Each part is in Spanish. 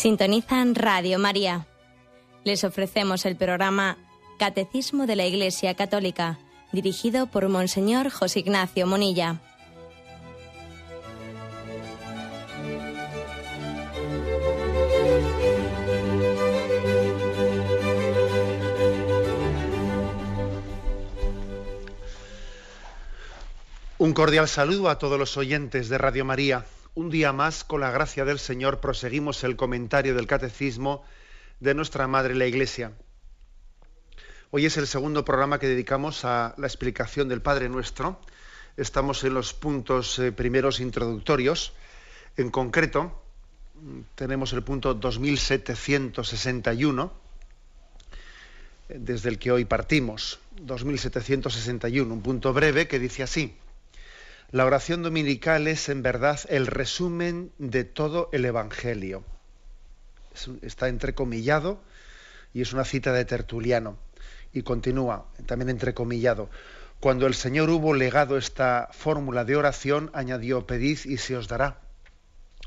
Sintonizan Radio María. Les ofrecemos el programa Catecismo de la Iglesia Católica, dirigido por Monseñor José Ignacio Monilla. Un cordial saludo a todos los oyentes de Radio María. Un día más, con la gracia del Señor, proseguimos el comentario del Catecismo de nuestra Madre la Iglesia. Hoy es el segundo programa que dedicamos a la explicación del Padre Nuestro. Estamos en los puntos eh, primeros introductorios. En concreto, tenemos el punto 2761, desde el que hoy partimos. 2761, un punto breve que dice así. La oración dominical es en verdad el resumen de todo el Evangelio. está entrecomillado y es una cita de Tertuliano. Y continúa, también entrecomillado. Cuando el Señor hubo legado esta fórmula de oración, añadió, pedid y se os dará.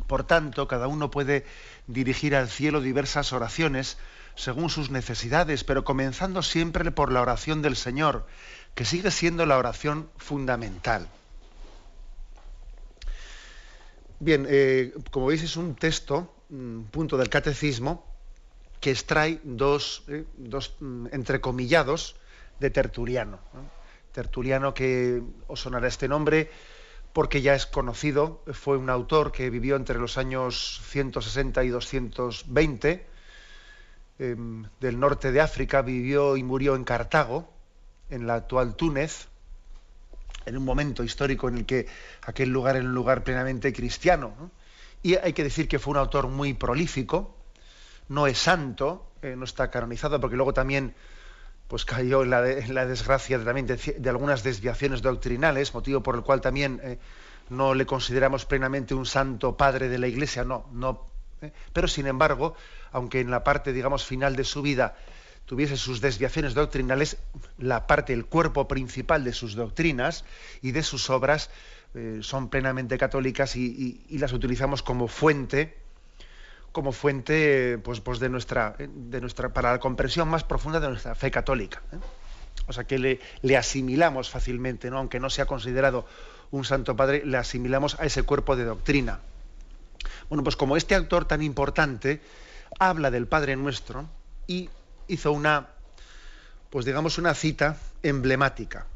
Por tanto, cada uno puede dirigir al cielo diversas oraciones según sus necesidades, pero comenzando siempre por la oración del Señor, que sigue siendo la oración fundamental. Bien, eh, como veis es un texto, un punto del catecismo, que extrae dos, eh, mm, entrecomillados de Tertuliano. Tertuliano que os sonará este nombre porque ya es conocido, fue un autor que vivió entre los años 160 y 220 em, del norte de África, vivió y murió en Cartago, en la actual Túnez, en un momento histórico en el que aquel lugar era un lugar plenamente cristiano. Y hay que decir que fue un autor muy prolífico, no es santo, eh, no está canonizado, porque luego también pues cayó en la, desgracia de, también de, algunas desviaciones doctrinales, motivo por el cual también eh, no le consideramos plenamente un santo padre de la Iglesia, no, no. Eh. Pero sin embargo, aunque en la parte, digamos, final de su vida tuviese sus desviaciones doctrinales, la parte, el cuerpo principal de sus doctrinas y de sus obras eh, son plenamente católicas y, las utilizamos como fuente, como fuente pues, pues de, nuestra, de nuestra, para la comprensión más profunda de nuestra fe católica. ¿eh? O sea que le, asimilamos fácilmente, ¿no? aunque no sea considerado un santo padre, le asimilamos a ese cuerpo de doctrina. Bueno, pues como este autor tan importante habla del Padre Nuestro y hizo una, pues digamos, una cita emblemática.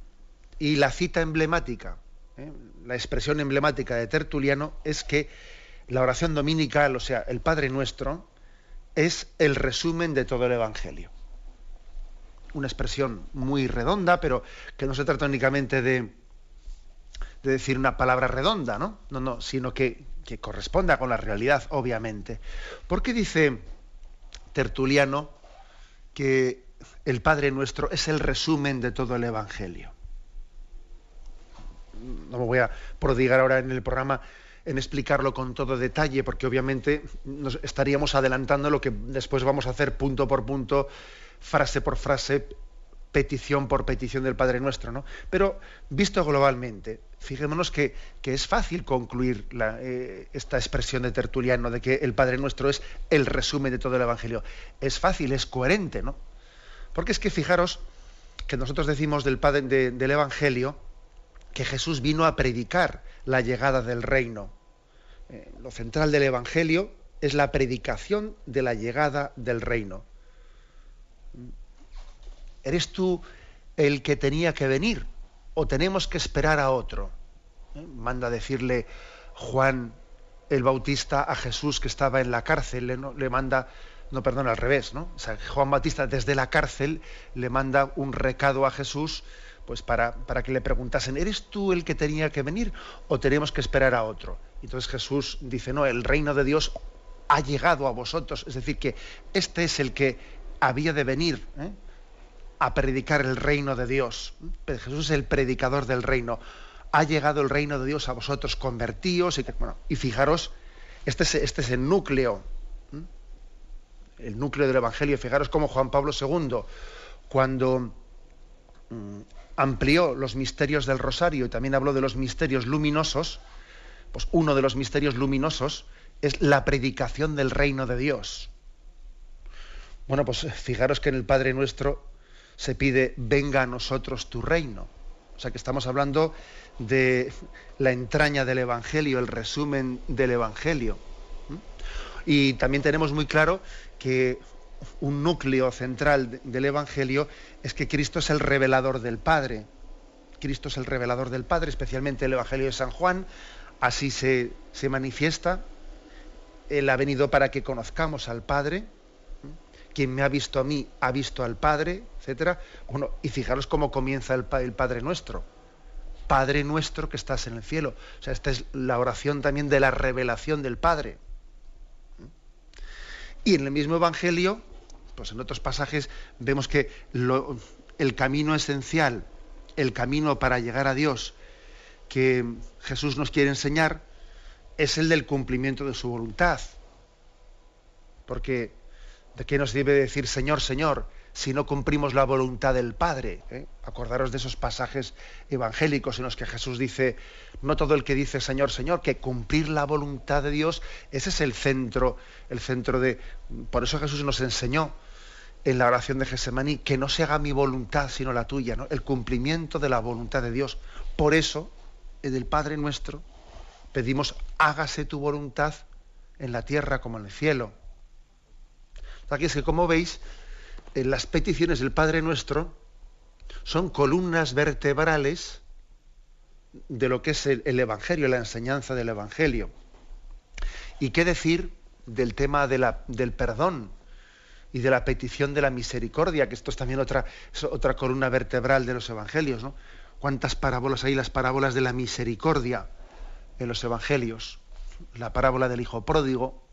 Y la cita emblemática, ¿eh? la expresión emblemática de Tertuliano es que la oración dominical, o sea, el Padre Nuestro, es el resumen de todo el Evangelio. Una expresión muy redonda, pero que no se trata únicamente de, de decir una palabra redonda, ¿no? No, no, sino que, que corresponda con la realidad, obviamente. ¿Por qué dice Tertuliano que el Padre Nuestro es el resumen de todo el Evangelio. No me voy a prodigar ahora en el programa en explicarlo con todo detalle, porque obviamente nos estaríamos adelantando lo que después vamos a hacer punto por punto, frase por frase, petición por petición del Padre Nuestro, ¿no? Pero visto globalmente, fijémonos que, es fácil concluir eh, esta expresión de Tertuliano de que el Padre Nuestro es el resumen de todo el Evangelio. Es fácil, es coherente, ¿no? Porque es que fijaros que nosotros decimos del, Padre, del Evangelio que Jesús vino a predicar la llegada del reino. Eh, lo central del Evangelio es la predicación de la llegada del reino. ¿Eres tú el que tenía que venir o tenemos que esperar a otro? ¿Eh? Manda decirle Juan el Bautista a Jesús que estaba en la cárcel, le, manda, no, perdón, al revés, ¿no? O sea, Juan Bautista desde la cárcel le manda un recado a Jesús pues para, para, que le preguntasen, ¿eres tú el que tenía que venir o tenemos que esperar a otro? Entonces Jesús dice, no, el reino de Dios ha llegado a vosotros, es decir, que este es el que había de venir. ¿eh? A predicar el reino de Dios. Jesús es el predicador del reino. Ha llegado el reino de Dios a vosotros, convertíos. Y, y fijaros, este es, este es el núcleo, el núcleo del Evangelio. Fijaros cómo Juan Pablo II, cuando mm, amplió los misterios del rosario y también habló de los misterios luminosos, pues uno de los misterios luminosos es la predicación del reino de Dios. Bueno, pues fijaros que en el Padre nuestro se pide, venga a nosotros tu reino. O sea que estamos hablando de la entraña del Evangelio, el resumen del Evangelio. Y también tenemos muy claro que un núcleo central del Evangelio es que Cristo es el revelador del Padre. Cristo es el revelador del Padre, especialmente el Evangelio de San Juan, así se, se manifiesta. Él ha venido para que conozcamos al Padre. Quien me ha visto a mí ha visto al Padre, etcétera. Bueno, y fijaros cómo comienza el, Padre nuestro. Padre nuestro que estás en el cielo. O sea, esta es la oración también de la revelación del Padre. Y en el mismo Evangelio, pues en otros pasajes vemos que el camino esencial, el camino para llegar a Dios que Jesús nos quiere enseñar, es el del cumplimiento de su voluntad. Porque, ¿de qué nos debe decir Señor, Señor? si no cumplimos la voluntad del Padre. ¿eh? Acordaros de esos pasajes evangélicos en los que Jesús dice, no todo el que dice Señor, Señor, que cumplir la voluntad de Dios, ese es el centro, el centro de... Por eso Jesús nos enseñó en la oración de Gesemaní que no se haga mi voluntad sino la tuya, el cumplimiento de la voluntad de Dios. Por eso, en el Padre nuestro, pedimos, hágase tu voluntad en la tierra como en el cielo. Aquí es que, como veis, las peticiones del Padre Nuestro son columnas vertebrales de lo que es el, Evangelio, la enseñanza del Evangelio. ¿Y qué decir del tema del perdón y de la petición de la misericordia? Que esto es también otra, otra columna vertebral de los Evangelios. ¿no? ¿Cuántas parábolas hay? Las parábolas de la misericordia en los Evangelios. La parábola del Hijo Pródigo,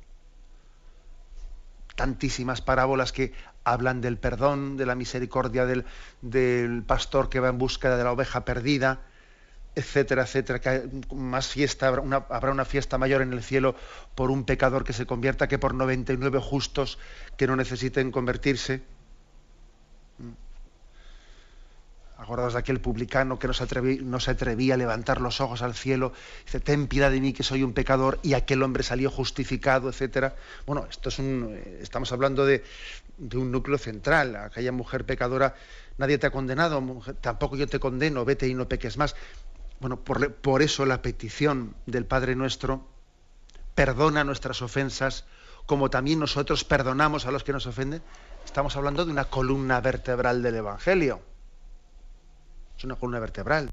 tantísimas parábolas que hablan del perdón, de la misericordia del, del, pastor que va en búsqueda de la oveja perdida, etcétera, etcétera, que más fiesta, habrá una, habrá una fiesta mayor en el cielo por un pecador que se convierta que por 99 justos que no necesiten convertirse. Acordaos de aquel publicano que no se, atrevía a levantar los ojos al cielo, dice, ten piedad de mí que soy un pecador, y aquel hombre salió justificado, etcétera. Bueno, esto es un, eh, estamos hablando de, un núcleo central. Aquella mujer pecadora, nadie te ha condenado, tampoco yo te condeno, vete y no peques más. Bueno, por eso la petición del Padre nuestro perdona nuestras ofensas, como también nosotros perdonamos a los que nos ofenden. Estamos hablando de una columna vertebral del Evangelio es una columna vertebral.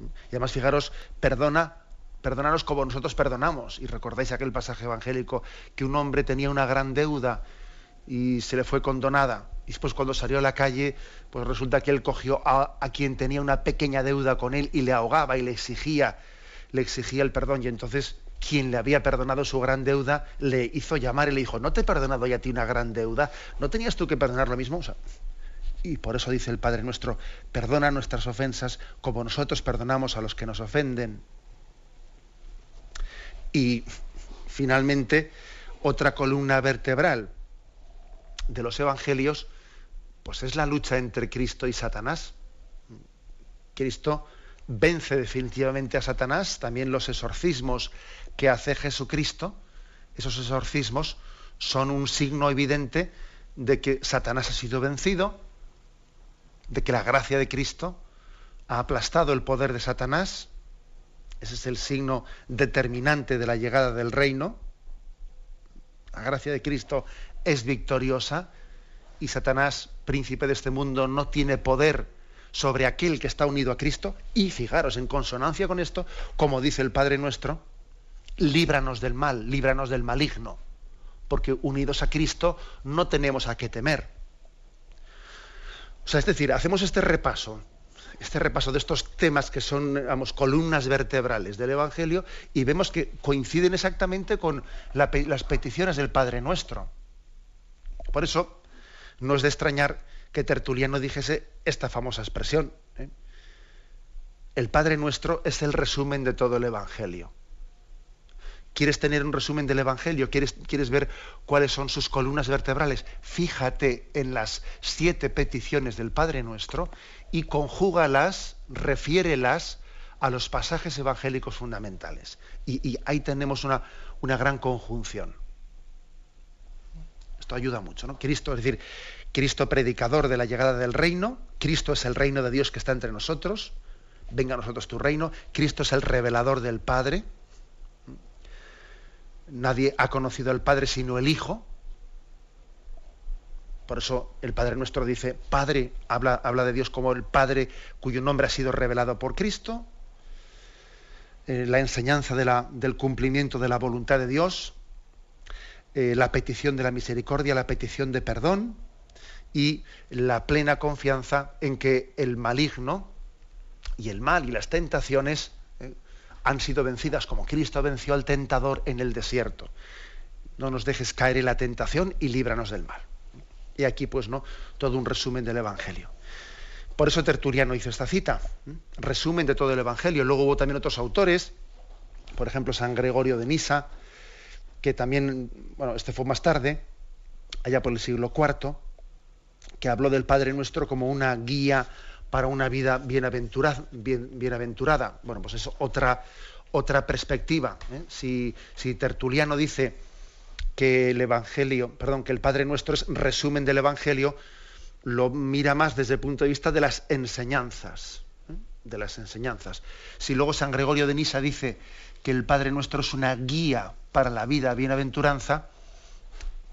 Y además, fijaros, perdona, perdonaros como nosotros perdonamos. Y recordáis aquel pasaje evangélico que un hombre tenía una gran deuda y se le fue condonada. Y después cuando salió a la calle, pues resulta que él cogió a, quien tenía una pequeña deuda con él y le ahogaba y le exigía, le exigía el perdón. Y entonces quien le había perdonado su gran deuda le hizo llamar y le dijo, ¿no te he perdonado ya a ti una gran deuda? ¿No tenías tú que perdonar lo mismo? Y por eso dice el Padre nuestro, perdona nuestras ofensas como nosotros perdonamos a los que nos ofenden. Y finalmente, otra columna vertebral de los evangelios, pues es la lucha entre Cristo y Satanás. Cristo vence definitivamente a Satanás, también los exorcismos que hace Jesucristo, esos exorcismos son un signo evidente de que Satanás ha sido vencido de que la gracia de Cristo ha aplastado el poder de Satanás. Ese es el signo determinante de la llegada del reino. La gracia de Cristo es victoriosa y Satanás, príncipe de este mundo, no tiene poder sobre aquel que está unido a Cristo. Y fijaros, en consonancia con esto, como dice el Padre nuestro, líbranos del mal, líbranos del maligno, porque unidos a Cristo no tenemos a qué temer. Sea, es decir, hacemos este repaso, este repaso de estos temas que son, digamos, columnas vertebrales del Evangelio y vemos que coinciden exactamente con las peticiones del Padre Nuestro. Por eso, no es de extrañar que Tertuliano dijese esta famosa expresión. ¿eh? El Padre Nuestro es el resumen de todo el Evangelio. ¿Quieres tener un resumen del Evangelio? ¿Quieres, ¿Quieres, ver cuáles son sus columnas vertebrales? Fíjate en las siete peticiones del Padre Nuestro y conjúgalas, refiérelas a los pasajes evangélicos fundamentales. Y, ahí tenemos una, una gran conjunción. Esto ayuda mucho, ¿no? Cristo, es decir, Cristo predicador de la llegada del reino, Cristo es el reino de Dios que está entre nosotros, venga a nosotros tu reino, Cristo es el revelador del Padre, nadie ha conocido al Padre sino el Hijo, por eso el Padre nuestro dice, Padre, habla, habla de Dios como el Padre cuyo nombre ha sido revelado por Cristo, eh, la enseñanza del cumplimiento de la voluntad de Dios, eh, la petición de la misericordia, la petición de perdón y la plena confianza en que el maligno y el mal y las tentaciones han sido vencidas como Cristo venció al tentador en el desierto. No nos dejes caer en la tentación y líbranos del mal. Y aquí, pues, ¿no? Todo un resumen del Evangelio. Por eso Tertuliano hizo esta cita, resumen de todo el Evangelio. Luego hubo también otros autores, por ejemplo, San Gregorio de Nisa, que también, bueno, este fue más tarde, allá por el siglo IV, que habló del Padre Nuestro como una guía para una vida bienaventurada. bienaventurada. Bueno, pues es otra, otra perspectiva. ¿eh? Si, si Tertuliano dice que el Evangelio, perdón, que el Padre Nuestro es resumen del Evangelio, lo mira más desde el punto de vista de las enseñanzas, ¿eh? de las enseñanzas. Si luego San Gregorio de Nisa dice que el Padre Nuestro es una guía para la vida bienaventuranza,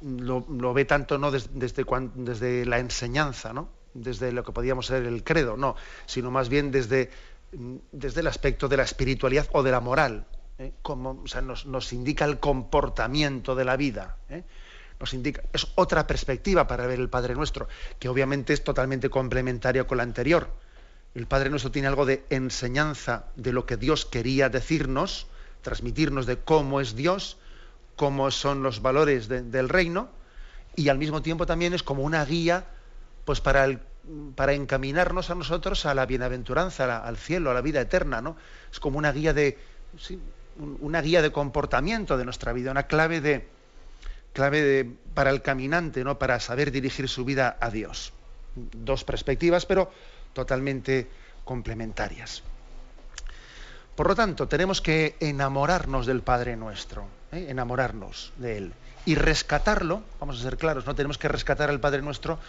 lo, ve tanto no desde, desde, la enseñanza, ¿no? Desde lo que podríamos ser el credo, no, sino más bien desde, desde el aspecto de la espiritualidad o de la moral, ¿eh? como o sea, nos, nos, indica el comportamiento de la vida. ¿eh? Nos indica, es otra perspectiva para ver el Padre Nuestro, que obviamente es totalmente complementaria con la anterior. El Padre Nuestro tiene algo de enseñanza de lo que Dios quería decirnos, transmitirnos de cómo es Dios, cómo son los valores del reino, y al mismo tiempo también es como una guía pues para, para encaminarnos a nosotros a la bienaventuranza, al cielo, a la vida eterna, ¿no? Es como una guía de una guía de comportamiento de nuestra vida, una clave de clave para el caminante, ¿no? Para saber dirigir su vida a Dios. Dos perspectivas, pero totalmente complementarias. Por lo tanto, tenemos que enamorarnos del Padre nuestro, ¿eh? enamorarnos de Él y rescatarlo, vamos a ser claros, no tenemos que rescatar al Padre nuestro,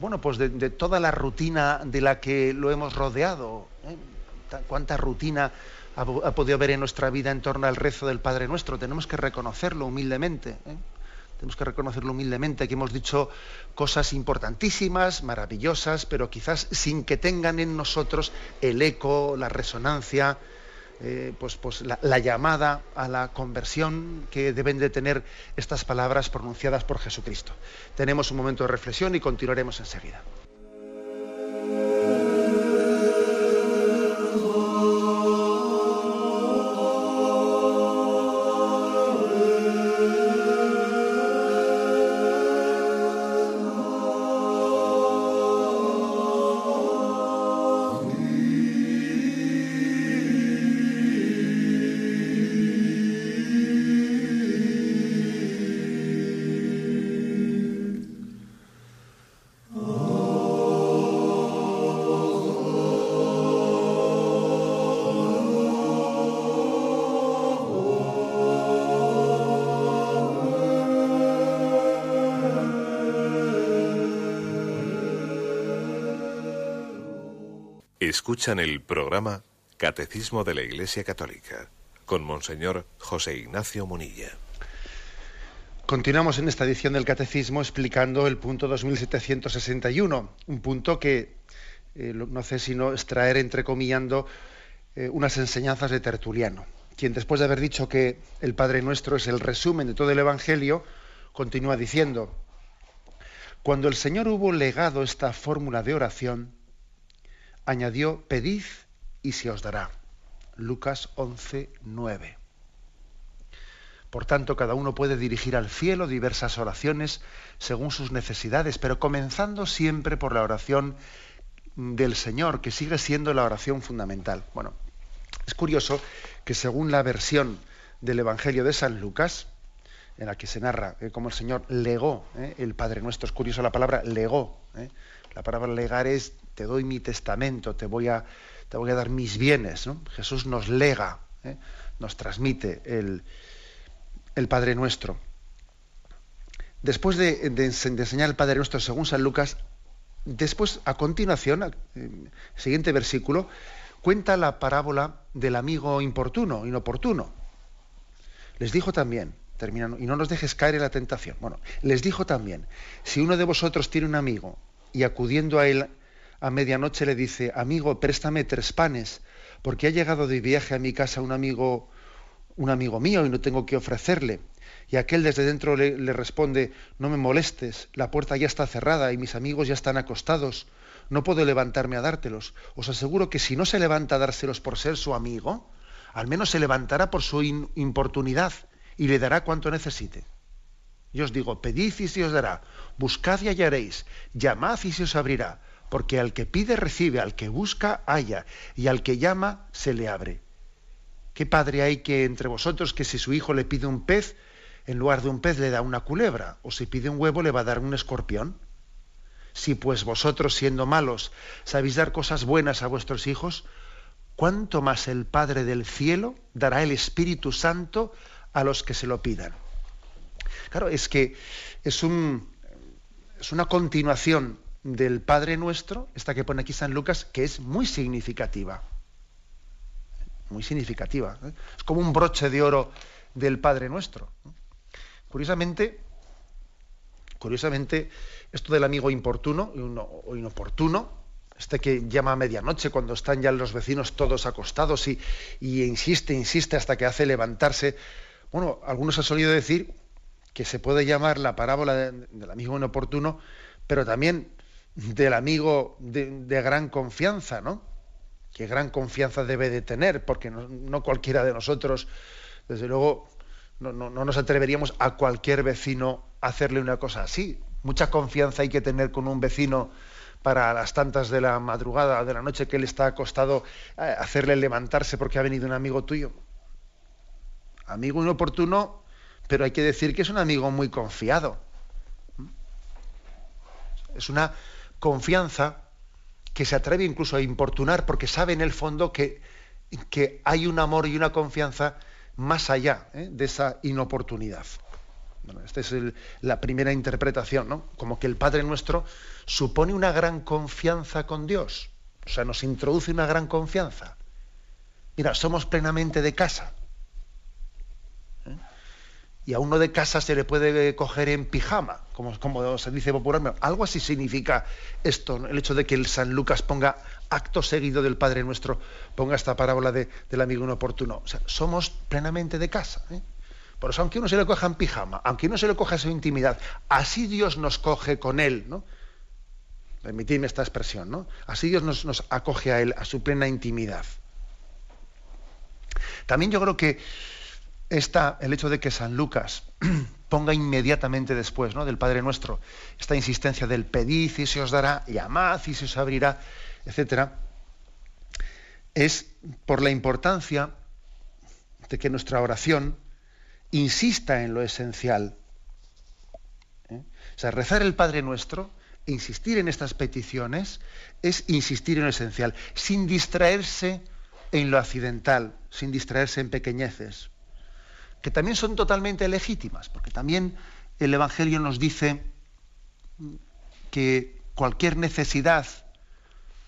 bueno, pues de, toda la rutina de la que lo hemos rodeado. ¿eh? ¿Cuánta rutina ha, podido haber en nuestra vida en torno al rezo del Padre nuestro? Tenemos que reconocerlo humildemente. ¿eh? Tenemos que reconocerlo humildemente, que hemos dicho cosas importantísimas, maravillosas, pero quizás sin que tengan en nosotros el eco, la resonancia, eh, pues, pues la, llamada a la conversión que deben de tener estas palabras pronunciadas por Jesucristo. Tenemos un momento de reflexión y continuaremos enseguida. Escuchan el programa Catecismo de la Iglesia Católica con Monseñor José Ignacio Munilla. Continuamos en esta edición del Catecismo explicando el punto 2761, un punto que eh, no hace sino extraer, entrecomillando, eh, unas enseñanzas de Tertuliano, quien después de haber dicho que el Padre Nuestro es el resumen de todo el Evangelio, continúa diciendo, cuando el Señor hubo legado esta fórmula de oración, añadió, pedid y se os dará. Lucas 11, 9. Por tanto, cada uno puede dirigir al cielo diversas oraciones según sus necesidades, pero comenzando siempre por la oración del Señor, que sigue siendo la oración fundamental. Bueno, es curioso que según la versión del Evangelio de San Lucas, en la que se narra eh, cómo el Señor legó eh, el Padre Nuestro, es curioso la palabra legó. Eh, la palabra legar es te doy mi testamento, te voy a, te voy a dar mis bienes. Jesús nos lega, ¿eh? nos transmite el, el Padre Nuestro. Después de, enseñar el Padre Nuestro según San Lucas, después, a continuación, el siguiente versículo, cuenta la parábola del amigo importuno, inoportuno. Les dijo también, terminando, y no nos dejes caer en la tentación. Bueno, les dijo también, si uno de vosotros tiene un amigo y acudiendo a él a medianoche le dice, amigo, préstame tres panes, porque ha llegado de viaje a mi casa un amigo, un amigo mío y no tengo que ofrecerle. Y aquel desde dentro le, responde, no me molestes, la puerta ya está cerrada y mis amigos ya están acostados, no puedo levantarme a dártelos. Os aseguro que si no se levanta a dárselos por ser su amigo, al menos se levantará por su importunidad y le dará cuanto necesite. Yo os digo, pedid y se os dará, buscad y hallaréis, llamad y se os abrirá, porque al que pide recibe, al que busca halla, y al que llama se le abre. ¿Qué padre hay que entre vosotros que si su hijo le pide un pez, en lugar de un pez le da una culebra, o si pide un huevo le va a dar un escorpión. Si pues vosotros siendo malos sabéis dar cosas buenas a vuestros hijos, ¿cuánto más el Padre del cielo dará el Espíritu Santo a los que se lo pidan? Claro, es que es, un, es una continuación del Padre Nuestro, esta que pone aquí San Lucas, que es muy significativa. Muy significativa. ¿eh? Es como un broche de oro del Padre Nuestro. Curiosamente, curiosamente, esto del amigo importuno o inoportuno, este que llama a medianoche cuando están ya los vecinos todos acostados y, insiste, insiste hasta que hace levantarse. Bueno, algunos han solido decir que se puede llamar la parábola del amigo inoportuno, pero también del amigo de, gran confianza, ¿no? Que gran confianza debe de tener, porque no cualquiera de nosotros, desde luego, no, nos atreveríamos a cualquier vecino a hacerle una cosa así. Mucha confianza hay que tener con un vecino para las tantas de la madrugada, de la noche que él está acostado, eh, hacerle levantarse porque ha venido un amigo tuyo. Amigo inoportuno, pero hay que decir que es un amigo muy confiado. Es una confianza que se atreve incluso a importunar porque sabe en el fondo que, que hay un amor y una confianza más allá ¿eh? de esa inoportunidad. Bueno, esta es la primera interpretación, ¿no? Como que el Padre Nuestro supone una gran confianza con Dios. O sea, nos introduce una gran confianza. Mira, somos plenamente de casa y a uno de casa se le puede coger en pijama, como, se dice popularmente. Algo así significa esto, el hecho de que el San Lucas ponga acto seguido del Padre Nuestro, ponga esta parábola de, del amigo inoportuno. O sea, somos plenamente de casa. ¿eh? Por eso, aunque uno se le coja en pijama, aunque uno se le coja su intimidad, así Dios nos coge con él, ¿no? Permitidme esta expresión, ¿no? Así Dios nos acoge a él, a su plena intimidad. También yo creo que el hecho de que San Lucas ponga inmediatamente después ¿no? del Padre Nuestro esta insistencia del pedid y se os dará, llamad y se os abrirá, etc., es por la importancia de que nuestra oración insista en lo esencial. ¿eh? O sea, rezar el Padre Nuestro, insistir en estas peticiones, es insistir en lo esencial, sin distraerse en lo accidental, sin distraerse en pequeñeces que también son totalmente legítimas, porque también el Evangelio nos dice que cualquier necesidad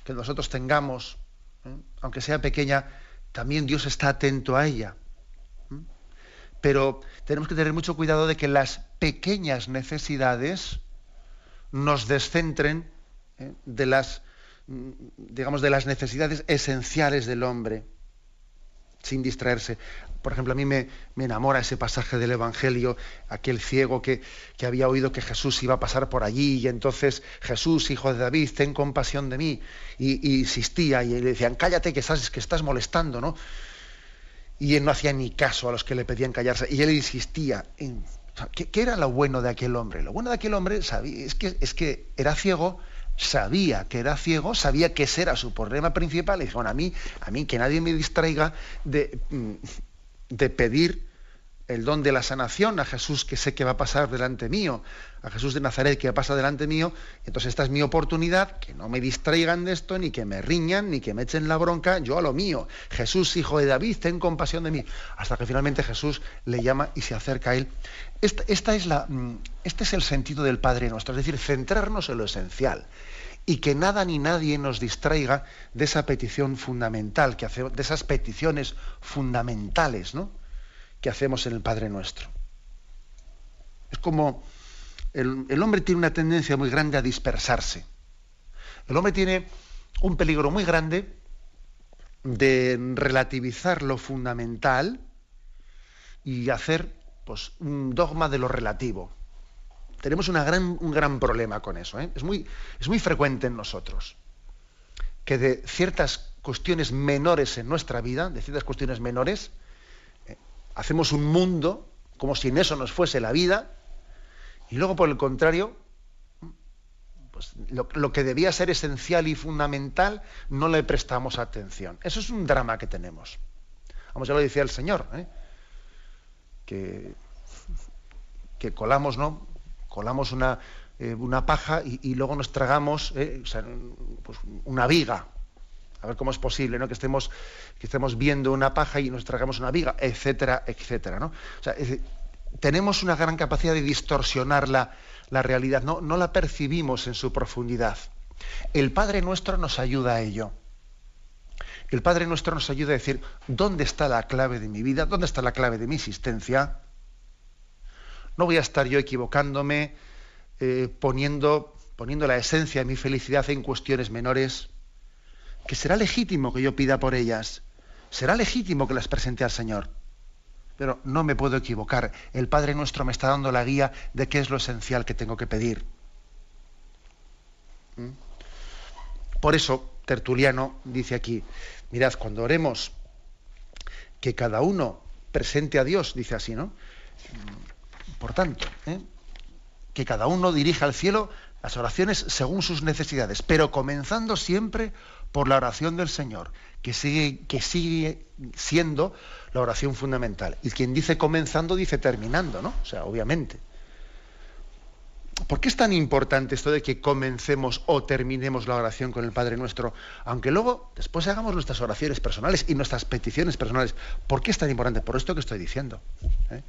que nosotros tengamos, ¿eh? aunque sea pequeña, también Dios está atento a ella. ¿eh? Pero tenemos que tener mucho cuidado de que las pequeñas necesidades nos descentren ¿eh? de las digamos de las necesidades esenciales del hombre sin distraerse. Por ejemplo, a mí me, enamora ese pasaje del Evangelio, aquel ciego que, había oído que Jesús iba a pasar por allí y entonces Jesús, hijo de David, ten compasión de mí. Y, insistía y le decían, cállate que estás, que estás molestando, ¿no? Y él no hacía ni caso a los que le pedían callarse. Y él insistía. En, ¿qué, era lo bueno de aquel hombre? Lo bueno de aquel hombre es, que, es que era ciego, sabía que era ciego, sabía que ese era su problema principal, y dijo, bueno, a mí, a mí que nadie me distraiga de, mm, de pedir el don de la sanación, a Jesús que sé que va a pasar delante mío, a Jesús de Nazaret que va a pasar delante mío, entonces esta es mi oportunidad, que no me distraigan de esto, ni que me riñan, ni que me echen la bronca, yo a lo mío. Jesús, hijo de David, ten compasión de mí. Hasta que finalmente Jesús le llama y se acerca a él. Esta, es la, mm, este es el sentido del Padre nuestro, es decir, centrarnos en lo esencial y que nada ni nadie nos distraiga de esa petición fundamental, que de esas peticiones fundamentales, ¿no? que hacemos en el Padre Nuestro. Es como el, hombre tiene una tendencia muy grande a dispersarse. El hombre tiene un peligro muy grande de relativizar lo fundamental y hacer pues, un dogma de lo relativo. Tenemos una gran, un gran problema con eso. ¿eh? Es, muy, es muy frecuente en nosotros que de ciertas cuestiones menores en nuestra vida, de ciertas cuestiones menores, hacemos un mundo como si en eso nos fuese la vida, y luego por el contrario, pues lo, que debía ser esencial y fundamental no le prestamos atención. Eso es un drama que tenemos. Vamos, ya lo decía el Señor, ¿eh? que, que colamos, ¿no? Colamos una, eh, una paja y, luego nos tragamos ¿eh? pues una viga, a ver cómo es posible, ¿no? Que estemos, que estemos viendo una paja y nos tragamos una viga, etcétera, etcétera, ¿no? O sea, tenemos una gran capacidad de distorsionar la, realidad, no, no la percibimos en su profundidad. El Padre nuestro nos ayuda a ello. El Padre nuestro nos ayuda a decir, ¿dónde está la clave de mi vida? ¿Dónde está la clave de mi existencia? No voy a estar yo equivocándome, eh, poniendo, poniendo la esencia de mi felicidad en cuestiones menores que será legítimo que yo pida por ellas, será legítimo que las presente al Señor. Pero no me puedo equivocar. El Padre nuestro me está dando la guía de qué es lo esencial que tengo que pedir. ¿Mm? Por eso, Tertuliano dice aquí, mirad, cuando oremos, que cada uno presente a Dios, dice así, ¿no? Por tanto, ¿eh? que cada uno dirija al cielo las oraciones según sus necesidades, pero comenzando siempre por la oración del Señor, que sigue, que sigue siendo la oración fundamental. Y quien dice comenzando dice terminando, ¿no? O sea, obviamente. ¿Por qué es tan importante esto de que comencemos o terminemos la oración con el Padre Nuestro, aunque luego después hagamos nuestras oraciones personales y nuestras peticiones personales? ¿Por qué es tan importante? Por esto que estoy diciendo. ¿eh?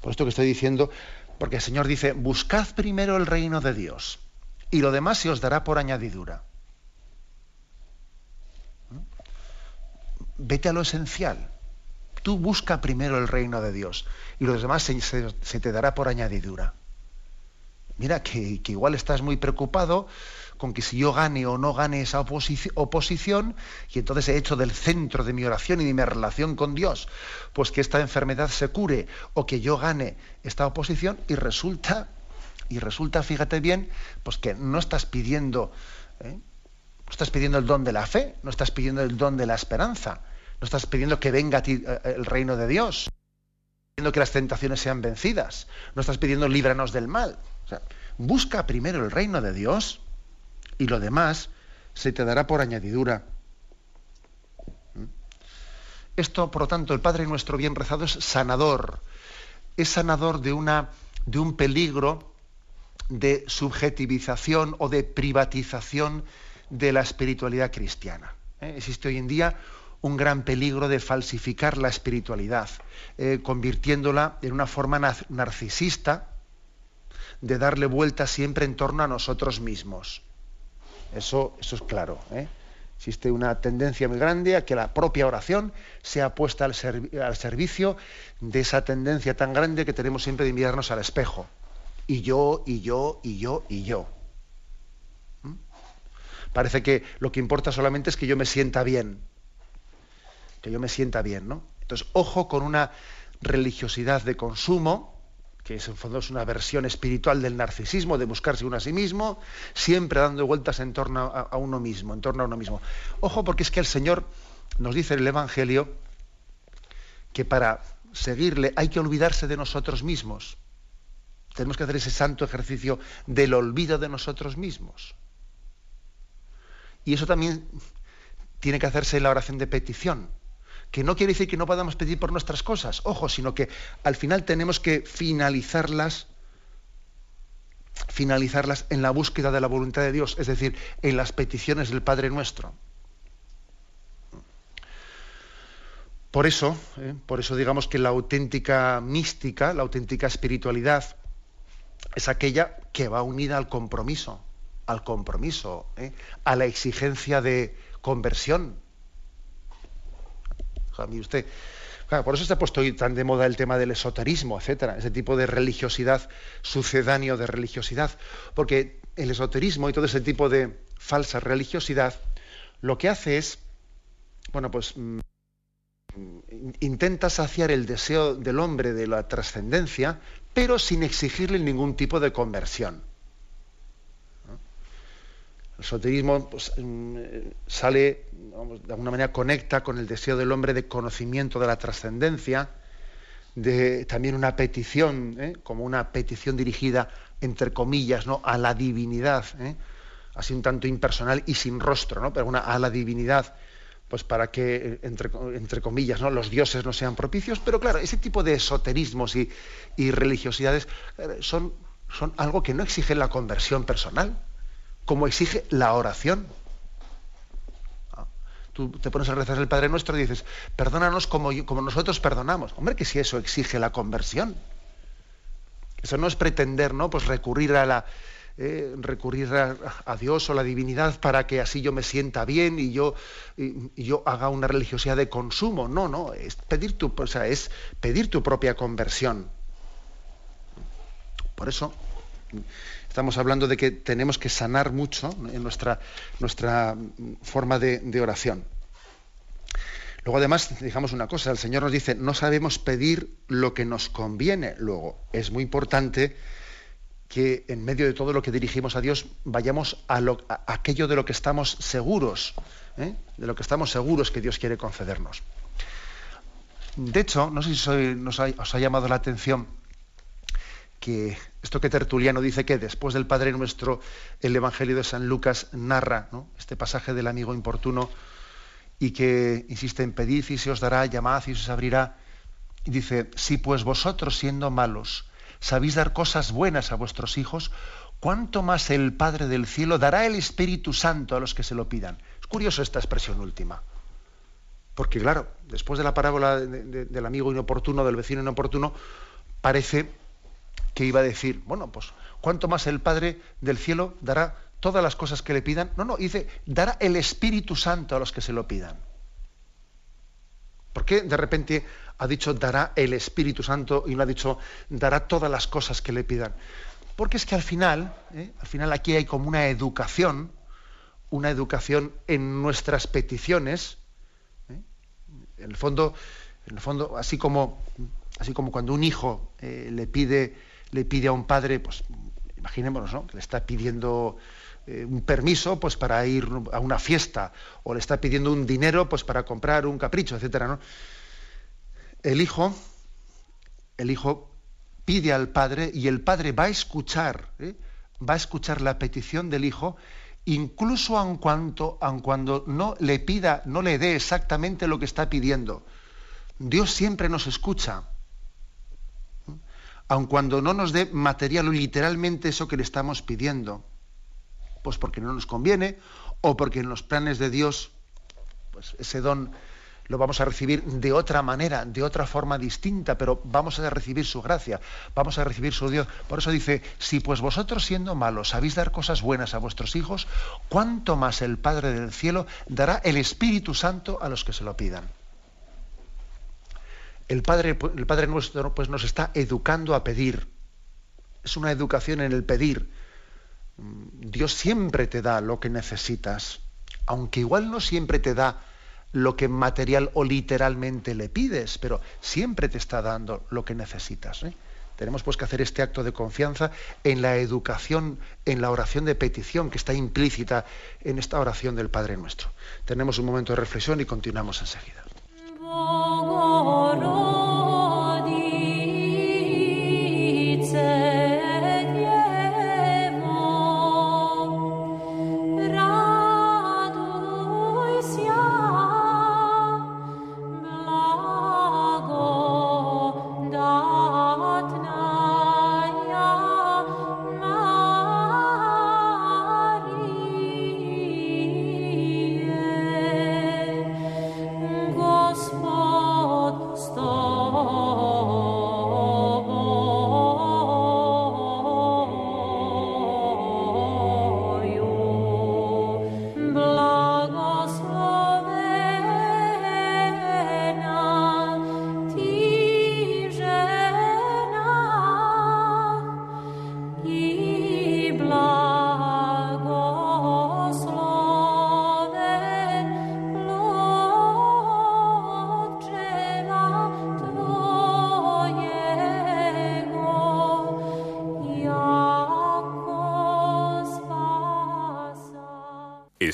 Por esto que estoy diciendo, porque el Señor dice, buscad primero el reino de Dios y lo demás se os dará por añadidura. vete a lo esencial. Tú busca primero el reino de Dios y lo demás se, te dará por añadidura. Mira que, igual estás muy preocupado con que si yo gane o no gane esa oposición, y entonces he hecho del centro de mi oración y de mi relación con Dios, pues que esta enfermedad se cure o que yo gane esta oposición, y resulta, y resulta, fíjate bien, pues que no estás pidiendo ¿eh? No estás pidiendo el don de la fe, no estás pidiendo el don de la esperanza, no estás pidiendo que venga a ti eh, el reino de Dios, no estás pidiendo que las tentaciones sean vencidas, no estás pidiendo líbranos del mal. Busca primero el reino de Dios y lo demás se te dará por añadidura. ¿Mm? Esto, por lo tanto, el Padre nuestro bien rezado es sanador. Es sanador de, una, de un peligro de subjetivización o de privatización de la espiritualidad cristiana. ¿eh? Existe hoy en día un gran peligro de falsificar la espiritualidad, eh, convirtiéndola en una forma narcisista de darle vuelta siempre en torno a nosotros mismos. Eso, eso es claro. ¿eh? Existe una tendencia muy grande a que la propia oración sea puesta al, servicio de esa tendencia tan grande que tenemos siempre de mirarnos al espejo. Y yo, y yo, y yo, y yo. Parece que lo que importa solamente es que yo me sienta bien. Que yo me sienta bien, ¿no? Entonces, ojo con una religiosidad de consumo, que es en fondo es una versión espiritual del narcisismo, de buscarse uno a sí mismo, siempre dando vueltas en torno a, a, uno mismo, en torno a uno mismo. Ojo, porque es que el Señor nos dice en el Evangelio que para seguirle hay que olvidarse de nosotros mismos. Tenemos que hacer ese santo ejercicio del olvido de nosotros mismos. Y eso también tiene que hacerse en la oración de petición, que no quiere decir que no podamos pedir por nuestras cosas, ojo, sino que al final tenemos que finalizarlas finalizarlas en la búsqueda de la voluntad de Dios, es decir, en las peticiones del Padre nuestro. Por eso, ¿eh? por eso digamos que la auténtica mística, la auténtica espiritualidad, es aquella que va unida al compromiso, al compromiso, ¿eh? a la exigencia de conversión. Usted, por eso se ha puesto hoy tan de moda el tema del esoterismo, etcétera, ese tipo de religiosidad, sucedáneo de religiosidad, porque el esoterismo y todo ese tipo de falsa religiosidad lo que hace es, bueno, pues mm, intenta saciar el deseo del hombre de la trascendencia, pero sin exigirle ningún tipo de conversión. El esoterismo pues, mm, sale, de alguna manera conecta con el deseo del hombre de conocimiento de la trascendencia, de también una petición, ¿eh? como una petición dirigida, entre comillas, ¿no? a la divinidad, ¿eh? así un tanto impersonal y sin rostro, ¿no? pero una, a la divinidad, pues para que, entre, entre, comillas, ¿no? los dioses no sean propicios, pero claro, ese tipo de esoterismos y, religiosidades eh, son, son algo que no exigen la conversión personal como exige la oración. Ah, tú te pones a rezar el Padre Nuestro y dices, perdónanos como, nosotros perdonamos. Hombre, que si eso exige la conversión. Eso no es pretender, ¿no? Pues recurrir a la, eh, recurrir a, Dios o la divinidad para que así yo me sienta bien y yo, y, yo haga una religiosidad de consumo. No, no, es pedir tu, o sea, es pedir tu propia conversión. Por eso Estamos hablando de que tenemos que sanar mucho en nuestra, nuestra forma de, oración. Luego además, digamos una cosa, el Señor nos dice, no sabemos pedir lo que nos conviene. Luego, es muy importante que en medio de todo lo que dirigimos a Dios vayamos a, aquello de lo que estamos seguros, ¿eh? de lo que estamos seguros que Dios quiere concedernos. De hecho, no sé si os ha llamado la atención que esto que Tertuliano dice que después del Padre Nuestro, el Evangelio de San Lucas narra este pasaje del amigo importuno y que insiste en pedid y se os dará, llamad y se os abrirá. Y dice, si pues vosotros siendo malos sabéis dar cosas buenas a vuestros hijos, ¿cuánto más el Padre del cielo dará el Espíritu Santo a los que se lo pidan? Es curioso esta expresión última. Porque claro, después de la parábola del amigo inoportuno, del vecino inoportuno, parece que iba a decir, bueno, pues cuánto más el Padre del cielo dará todas las cosas que le pidan. No, no, dice, dará el Espíritu Santo a los que se lo pidan. ¿Por qué de repente ha dicho dará el Espíritu Santo y no ha dicho dará todas las cosas que le pidan? Porque es que al final, ¿eh? al final aquí hay como una educación, una educación en nuestras peticiones. ¿eh? En el fondo, el fondo, así como, así como cuando un hijo eh, le pide le pide a un padre, pues imaginémonos, ¿no? Que le está pidiendo eh, un permiso pues para ir a una fiesta o le está pidiendo un dinero pues para comprar un capricho, etcétera. El hijo, el hijo pide al padre y el padre va a escuchar, ¿eh? va a escuchar la petición del hijo incluso aun cuando, aun cuando no le pida, no le dé exactamente lo que está pidiendo. Dios siempre nos escucha aun cuando no nos dé material o literalmente eso que le estamos pidiendo, pues porque no nos conviene o porque en los planes de Dios, pues ese don lo vamos a recibir de otra manera, de otra forma distinta, pero vamos a recibir su gracia, vamos a recibir su Dios. Por eso dice, si pues vosotros siendo malos sabéis dar cosas buenas a vuestros hijos, ¿cuánto más el Padre del cielo dará el Espíritu Santo a los que se lo pidan? El Padre, el Padre nuestro pues, nos está educando a pedir. Es una educación en el pedir. Mm, Dios siempre te da lo que necesitas, aunque igual no siempre te da lo que material o literalmente le pides, pero siempre te está dando lo que necesitas. ¿eh? Tenemos pues que hacer este acto de confianza en la educación, en la oración de petición que está implícita en esta oración del Padre nuestro. Tenemos un momento de reflexión y continuamos enseguida. Lord.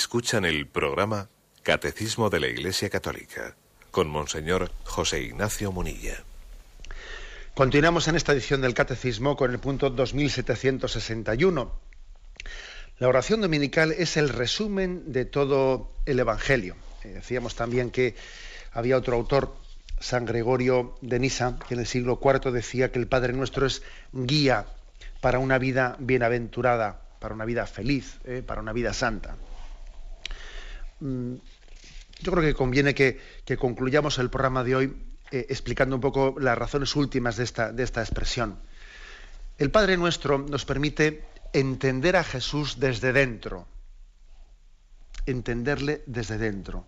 Escuchan el programa Catecismo de la Iglesia Católica con Monseñor José Ignacio Munilla. Continuamos en esta edición del Catecismo con el punto 2761. La oración dominical es el resumen de todo el Evangelio. Eh, decíamos también que había otro autor, San Gregorio de Nisa, que en el siglo IV decía que el Padre Nuestro es guía para una vida bienaventurada, para una vida feliz, eh, para una vida santa. Mm, yo creo que conviene que, concluyamos el programa de hoy eh, explicando un poco las razones últimas de esta, expresión. El Padre Nuestro nos permite entender a Jesús desde dentro, entenderle desde dentro.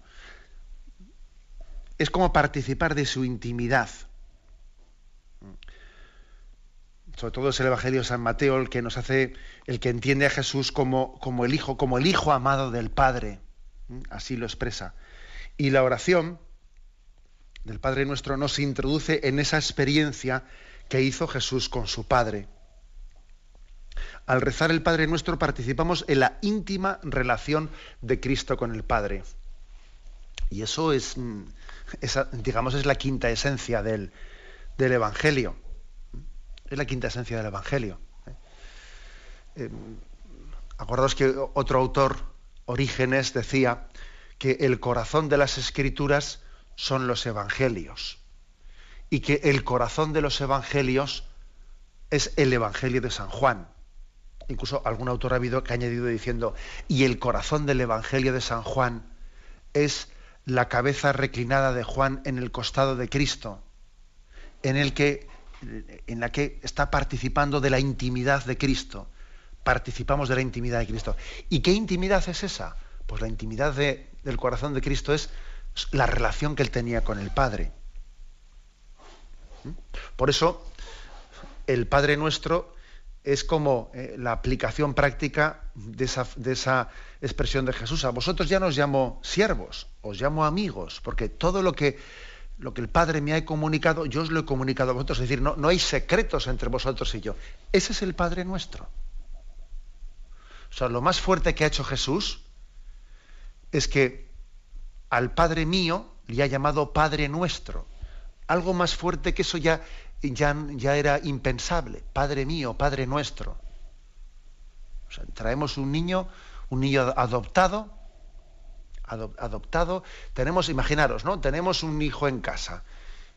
Es como participar de su intimidad. Sobre todo es el Evangelio de San Mateo el que nos hace, el que entiende a Jesús como el Hijo, como el Hijo amado del Padre. Así lo expresa. Y la oración del Padre Nuestro nos introduce en esa experiencia que hizo Jesús con su Padre. Al rezar el Padre Nuestro participamos en la íntima relación de Cristo con el Padre. Y eso es, mm, digamos, es la quinta esencia del, del, Evangelio. Es la quinta esencia del Evangelio. Eh, acordaos que otro autor Orígenes decía que el corazón de las escrituras son los evangelios y que el corazón de los evangelios es el evangelio de San Juan. Incluso algún autor ha habido que ha añadido diciendo, y el corazón del evangelio de San Juan es la cabeza reclinada de Juan en el costado de Cristo, en el que en la que está participando de la intimidad de Cristo participamos de la intimidad de Cristo. ¿Y qué intimidad es esa? Pues la intimidad del corazón de Cristo es la relación que él tenía con el Padre. ¿Mm? Por eso, el Padre nuestro es como eh, la aplicación práctica de esa, expresión de Jesús. A vosotros ya no os llamo siervos, os llamo amigos, porque todo lo que, lo que el Padre me ha comunicado, yo os lo he comunicado a vosotros. Es decir, no, no hay secretos entre vosotros y yo. Ese es el Padre nuestro. O sea, lo más fuerte que ha hecho Jesús es que al Padre mío le ha llamado Padre nuestro. Algo más fuerte que eso ya, ya, ya era impensable. Padre mío, Padre nuestro. O sea, traemos un niño, un niño adoptado, adoptado. Tenemos, imaginaros, ¿no? Tenemos un hijo en casa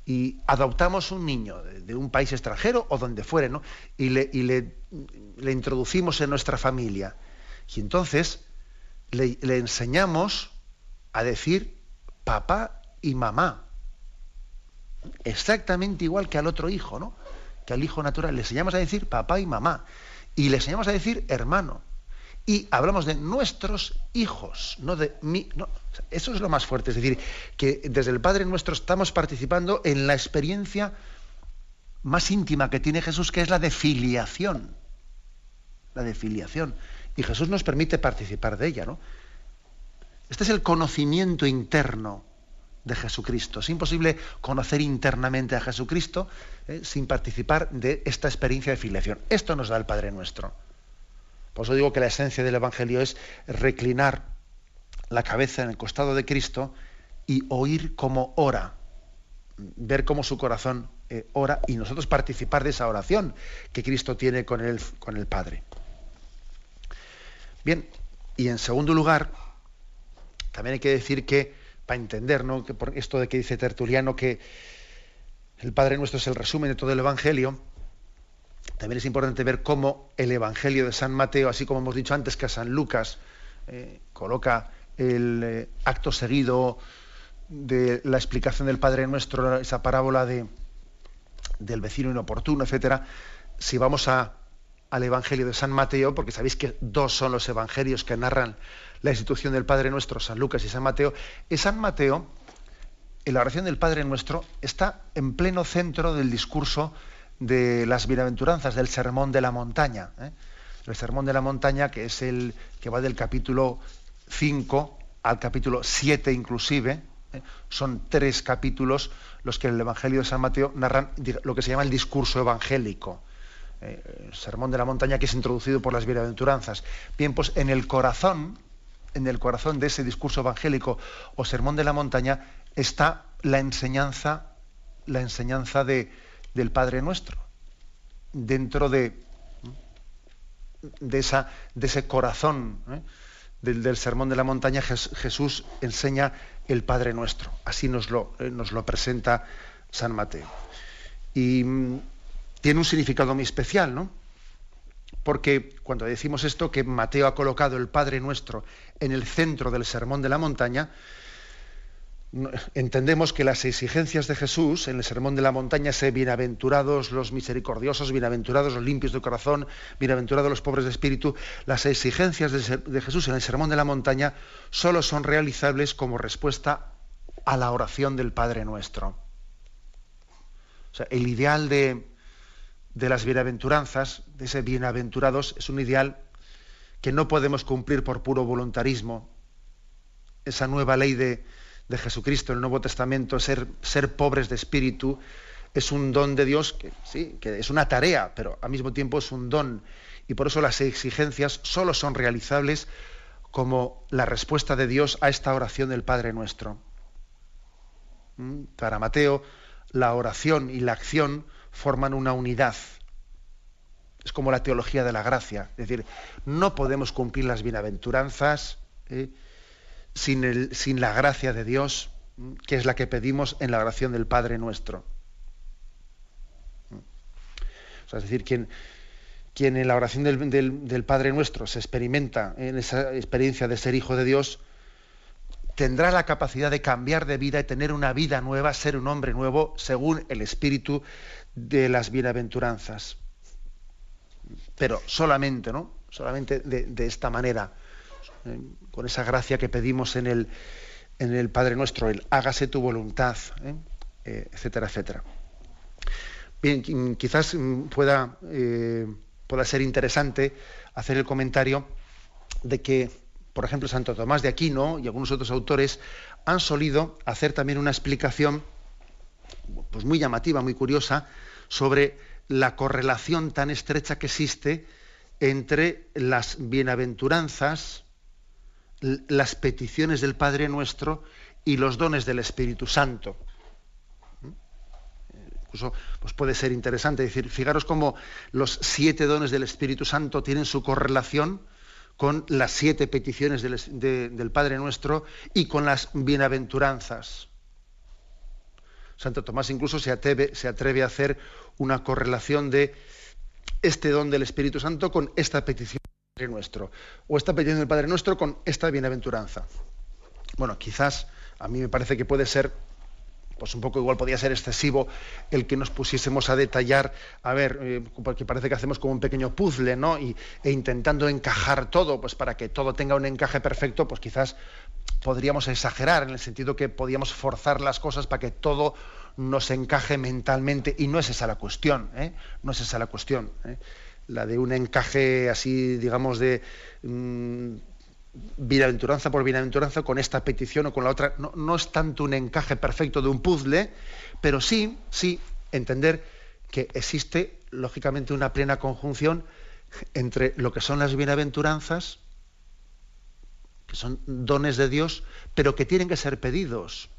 y adoptamos un niño de, un país extranjero o donde fuere, ¿no? Y le, y le, le introducimos en nuestra familia. Y entonces le, enseñamos a decir papá y mamá. Exactamente igual que al otro hijo, ¿no? Que al hijo natural. Le enseñamos a decir papá y mamá. Y le enseñamos a decir hermano. Y hablamos de nuestros hijos, no de mí. Eso es lo más fuerte. Es decir, que desde el Padre nuestro estamos participando en la experiencia más íntima que tiene Jesús, que es la de filiación. La de filiación. Y Jesús nos permite participar de ella, ¿no? Este es el conocimiento interno de Jesucristo. Es imposible conocer internamente a Jesucristo ¿eh? sin participar de esta experiencia de filiación. Esto nos da el Padre Nuestro. Por eso digo que la esencia del Evangelio es reclinar la cabeza en el costado de Cristo y oír cómo ora, ver cómo su corazón eh, ora y nosotros participar de esa oración que Cristo tiene con el, con el Padre. Bien, y en segundo lugar, también hay que decir que, para entender, ¿no? que por esto de que dice Tertuliano que el Padre Nuestro es el resumen de todo el Evangelio, también es importante ver cómo el Evangelio de San Mateo, así como hemos dicho antes que San Lucas eh, coloca el eh, acto seguido de la explicación del Padre Nuestro, esa parábola de, del vecino inoportuno, etcétera, si vamos a, al Evangelio de San Mateo, porque sabéis que dos son los evangelios que narran la institución del Padre Nuestro, San Lucas y San Mateo, y San Mateo, en la oración del Padre Nuestro, está en pleno centro del discurso de las bienaventuranzas, del Sermón de la Montaña. ¿eh? El Sermón de la Montaña, que es el que va del capítulo 5 al capítulo 7 inclusive, ¿eh? son tres capítulos los que en el Evangelio de San Mateo narran lo que se llama el discurso evangélico el eh, sermón de la montaña que es introducido por las bienaventuranzas. Bien, pues en el corazón, en el corazón de ese discurso evangélico o sermón de la montaña está la enseñanza, la enseñanza de, del Padre Nuestro, dentro de, de, esa, de ese corazón ¿eh? del, sermón de la montaña, Jesús enseña el Padre Nuestro. Así nos lo, eh, nos lo presenta San Mateo. Y mm, tiene un significado muy especial, ¿no? Porque cuando decimos esto, que Mateo ha colocado el Padre Nuestro en el centro del Sermón de la Montaña, entendemos que las exigencias de Jesús en el Sermón de la Montaña se bienaventurados los misericordiosos, bienaventurados los limpios de corazón, bienaventurados los pobres de espíritu, las exigencias de, Jesús en el Sermón de la Montaña solo son realizables como respuesta a la oración del Padre Nuestro. O sea, el ideal de, de las bienaventuranzas, de ese bienaventurados, es un ideal que no podemos cumplir por puro voluntarismo. Esa nueva ley de, Jesucristo, el Nuevo Testamento, ser, ser, pobres de espíritu, es un don de Dios sí, que es una tarea, pero al mismo tiempo es un don. Y por eso las exigencias solo son realizables como la respuesta de Dios a esta oración del Padre nuestro. ¿Mm? Para Mateo, la oración y la acción forman una unidad. Es como la teología de la gracia. Es decir, no podemos cumplir las bienaventuranzas ¿eh? sin, la gracia de Dios, que es la que pedimos en la oración del Padre nuestro. es decir, quien, en la oración del, Padre nuestro se experimenta en esa experiencia de ser hijo de Dios, tendrá la capacidad de cambiar de vida y tener una vida nueva, ser un hombre nuevo según el Espíritu de las bienaventuranzas. Pero solamente, ¿no? Solamente de, esta manera, eh, con esa gracia que pedimos en el, en el Padre Nuestro, el hágase tu voluntad, ¿eh? Eh, etcétera, etcétera. Bien, quizás pueda, pueda ser interesante hacer el comentario de que, por ejemplo, Santo Tomás de Aquino y algunos otros autores han solido hacer también una explicación pues muy llamativa, muy curiosa, sobre la correlación tan estrecha que existe entre las bienaventuranzas, las peticiones del Padre Nuestro y los dones del Espíritu Santo. ¿Mm? Incluso pues puede ser interesante decir, fijaros cómo los siete dones del Espíritu Santo tienen su correlación con las siete peticiones del, del Padre Nuestro y con las bienaventuranzas. Santo Tomás incluso se atreve, a hacer una correlación de este don del Espíritu Santo con esta petición del Padre Nuestro, o esta petición del Padre Nuestro con esta bienaventuranza. Bueno, quizás a mí me parece que puede ser pues un poco igual podía ser excesivo el que nos pusiésemos a detallar, a ver, eh, porque parece que hacemos como un pequeño puzzle, ¿no? Y, e intentando encajar todo, pues para que todo tenga un encaje perfecto, pues quizás podríamos exagerar en el sentido que podíamos forzar las cosas para que todo nos encaje mentalmente y no es esa la cuestión, ¿eh? no es esa la cuestión. ¿eh? La de un encaje así, digamos, de mm, bienaventuranza por bienaventuranza con esta petición o con la otra. No, es tanto un encaje perfecto de un puzzle, pero sí, sí, entender que existe, lógicamente, una plena conjunción entre lo que son las bienaventuranzas, que son dones de Dios, pero que tienen que ser pedidos.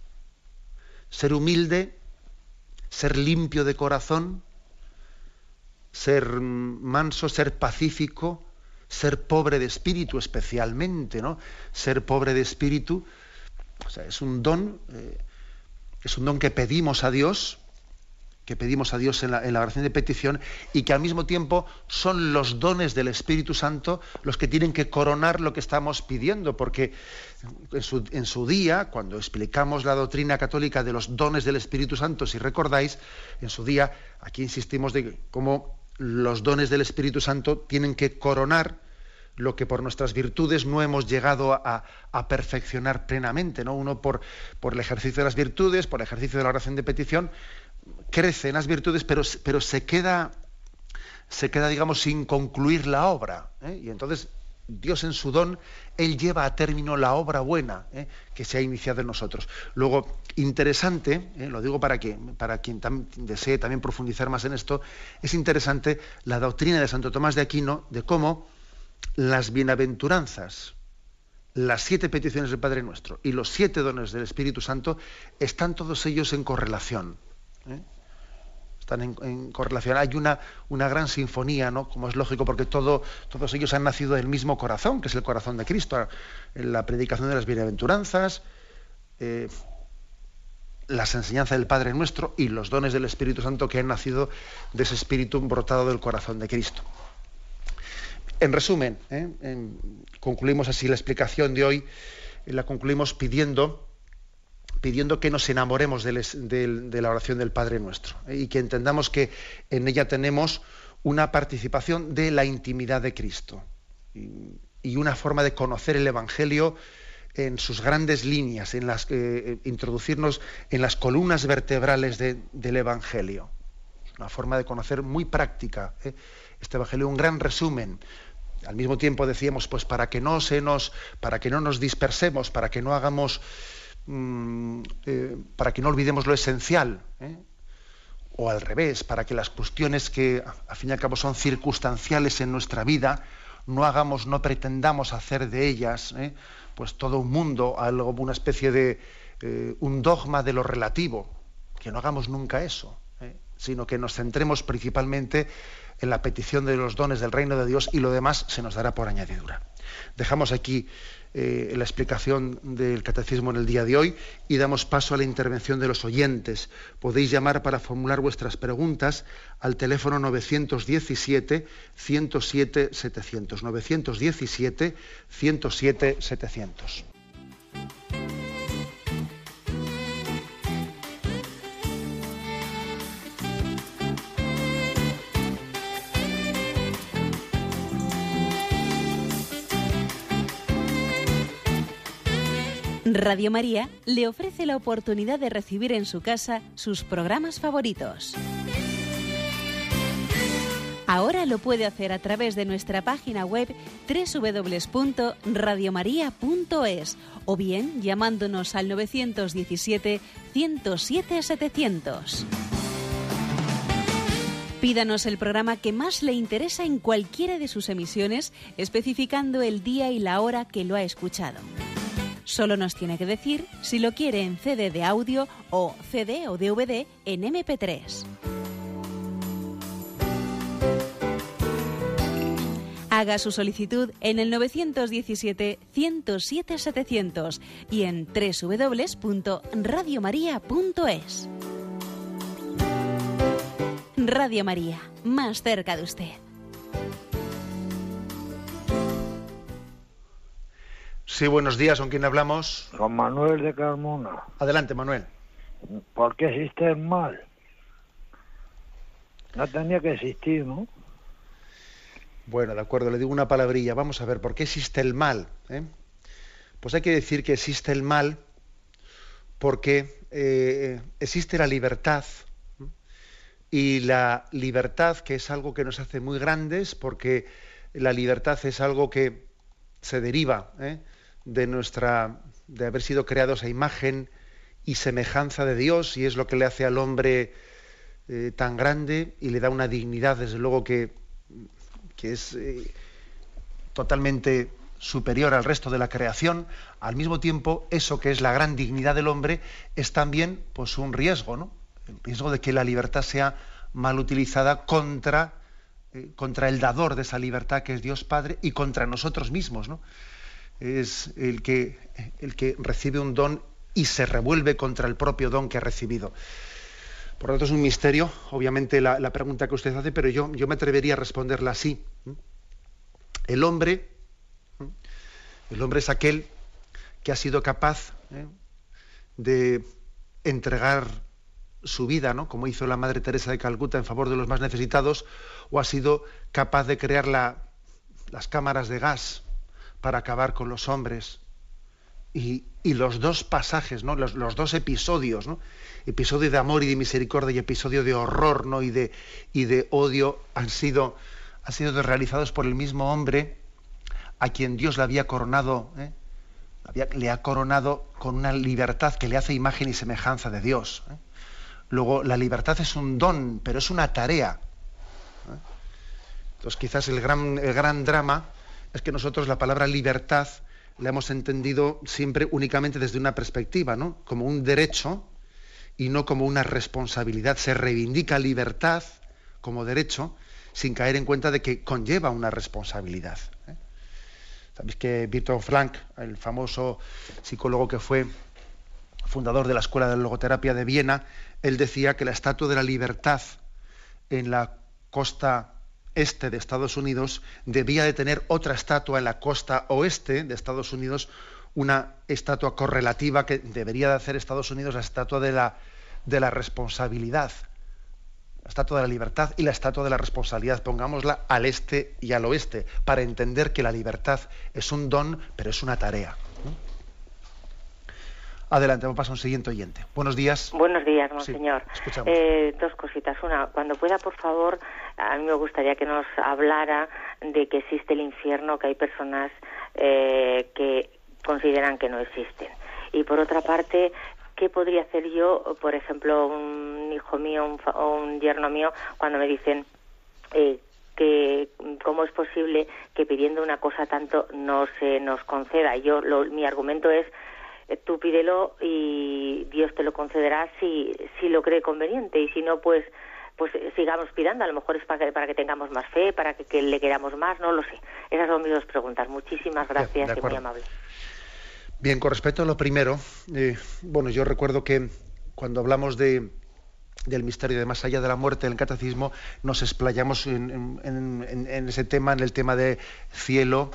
Ser humilde, ser limpio de corazón, ser manso, ser pacífico, ser pobre de espíritu especialmente, ¿no? Ser pobre de espíritu, o sea, es un don, eh, es un don que pedimos a Dios, que pedimos a Dios en la, oración de petición y que al mismo tiempo son los dones del Espíritu Santo los que tienen que coronar lo que estamos pidiendo, porque en su, en su, día, cuando explicamos la doctrina católica de los dones del Espíritu Santo, si recordáis, en su día, aquí insistimos de cómo los dones del Espíritu Santo tienen que coronar lo que por nuestras virtudes no hemos llegado a, perfeccionar plenamente. ¿no? Uno por, el ejercicio de las virtudes, por el ejercicio de la oración de petición, crece en las virtudes, pero, pero se queda, se queda, digamos, sin concluir la obra. ¿eh? Y entonces Dios en su don, Él lleva a término la obra buena ¿eh? que se ha iniciado en nosotros. Luego, interesante, ¿eh? lo digo para, que, para quien desee también profundizar más en esto, es interesante la doctrina de Santo Tomás de Aquino de cómo las bienaventuranzas, las siete peticiones del Padre Nuestro y los siete dones del Espíritu Santo están todos ellos en correlación. ¿eh? Están en, correlación. Hay una, una gran sinfonía, ¿no? Como es lógico, porque todo, todos ellos han nacido del mismo corazón, que es el corazón de Cristo. En la predicación de las bienaventuranzas, eh, las enseñanzas del Padre Nuestro y los dones del Espíritu Santo que han nacido de ese Espíritu brotado del corazón de Cristo. En resumen, ¿eh? concluimos así la explicación de hoy, la concluimos pidiendo, pidiendo que nos enamoremos de, la oración del Padre Nuestro ¿eh? y que entendamos que en ella tenemos una participación de la intimidad de Cristo y, una forma de conocer el Evangelio en sus grandes líneas, en las que eh, introducirnos en las columnas vertebrales del Evangelio. Una forma de conocer muy práctica. Este Evangelio, un gran resumen al mismo tiempo decíamos, pues para que no se nos, para que no nos dispersemos, para que no hagamos, mm, eh, para que no olvidemos lo esencial, ¿eh? o al revés, para que las cuestiones que al fin y al cabo son circunstanciales en nuestra vida, no hagamos, no pretendamos hacer de ellas, ¿eh? pues todo un mundo, algo, una especie de un dogma de lo relativo, que no hagamos nunca eso, sino que nos centremos principalmente en la petición de los dones del reino de Dios y lo demás se nos dará por añadidura. Dejamos aquí eh, la explicación del catecismo en el día de hoy y damos paso a la intervención de los oyentes. Podéis llamar para formular vuestras preguntas al teléfono 917 107 Radio María le ofrece la oportunidad de recibir en su casa sus programas favoritos. Ahora lo puede hacer a través de nuestra página web www.radiomaria.es o bien llamándonos al 917 107 700. Pídanos el programa que más le interesa en cualquiera de sus emisiones, especificando el día y la hora que lo ha escuchado. Solo nos tiene que decir si lo quiere en CD de audio o CD o DVD en MP3. Haga su solicitud en el 917-107-700 y en www.radiomaria.es. Radio María, más cerca de usted. Sí, buenos días, ¿con quién hablamos? Con Manuel de Carmona. Adelante, Manuel. ¿Por qué existe el mal? No tenía que existir, ¿no? Bueno, de acuerdo, le digo una palabrilla. Vamos a ver, ¿por qué existe el mal? Eh? Pues hay que decir que existe el mal porque eh, existe la libertad. Y la libertad, que es algo que nos hace muy grandes, porque la libertad es algo que se deriva ¿eh? De nuestra de haber sido creados a imagen y semejanza de Dios y es lo que le hace al hombre eh, tan grande y le da una dignidad desde luego que, que es eh, totalmente superior al resto de la creación. Al mismo tiempo eso que es la gran dignidad del hombre es también pues un riesgo no el riesgo de que la libertad sea mal utilizada contra eh, contra el dador de esa libertad que es Dios Padre y contra nosotros mismos no es el que, el que recibe un don y se revuelve contra el propio don que ha recibido. Por lo tanto, es un misterio, obviamente, la, pregunta que usted hace, pero yo, yo me atrevería a responderla así. El hombre, el hombre es aquel que ha sido capaz ¿eh? de entregar su vida, ¿no? como hizo la Madre Teresa de Calcuta en favor de los más necesitados, o ha sido capaz de crear las cámaras de gas para acabar con los hombres. Y, los dos pasajes, ¿no? los, dos episodios, ¿no? episodio de amor y de misericordia y episodio de horror ¿no? y, de, odio, han sido, han sido realizados por el mismo hombre a quien Dios le había coronado, ¿eh? le ha coronado con una libertad que le hace imagen y semejanza de Dios. ¿eh? Luego, la libertad es un don, pero es una tarea. ¿eh? Entonces, quizás el gran drama es que nosotros la palabra libertad la hemos entendido siempre únicamente desde una perspectiva, ¿no? Como un derecho y no como una responsabilidad. Se reivindica libertad como derecho sin caer en cuenta de que conlleva una responsabilidad. ¿eh? Sabéis que Víctor Frank, el famoso psicólogo que fue fundador de la Escuela de Logoterapia de Viena, él decía que la estatua de la libertad en la costa este de Estados Unidos debía de tener otra estatua en la costa oeste de Estados Unidos, una estatua correlativa que debería de hacer Estados Unidos la estatua de la, de la responsabilidad, la estatua de la libertad y la estatua de la responsabilidad, pongámosla al este y al oeste, para entender que la libertad es un don, pero es una tarea. Adelante, vamos a pasar a un siguiente oyente. Buenos días. Buenos días, monseñor. eh, dos cositas. Una, cuando pueda, por favor, a mí me gustaría que nos hablara de que existe el infierno, que hay personas eh, que consideran que no existen. Y por otra parte, ¿qué podría hacer yo, por ejemplo, un hijo mío o un yerno mío, cuando me dicen eh, que cómo es posible que pidiendo una cosa tanto no se nos conceda? Yo, mi argumento es tú pídelo y Dios te lo concederá si, si lo cree conveniente y si no, pues pues sigamos pidiendo, a lo mejor es para que, para que tengamos más fe, para que, le queramos más, no lo sé. Esas son mis dos preguntas. Muchísimas gracias y muy amable. Bien, con respecto a lo primero, eh, bueno, yo recuerdo que cuando hablamos de, del misterio de más allá de la muerte en el catecismo, nos explayamos en, en ese tema, en el tema de cielo,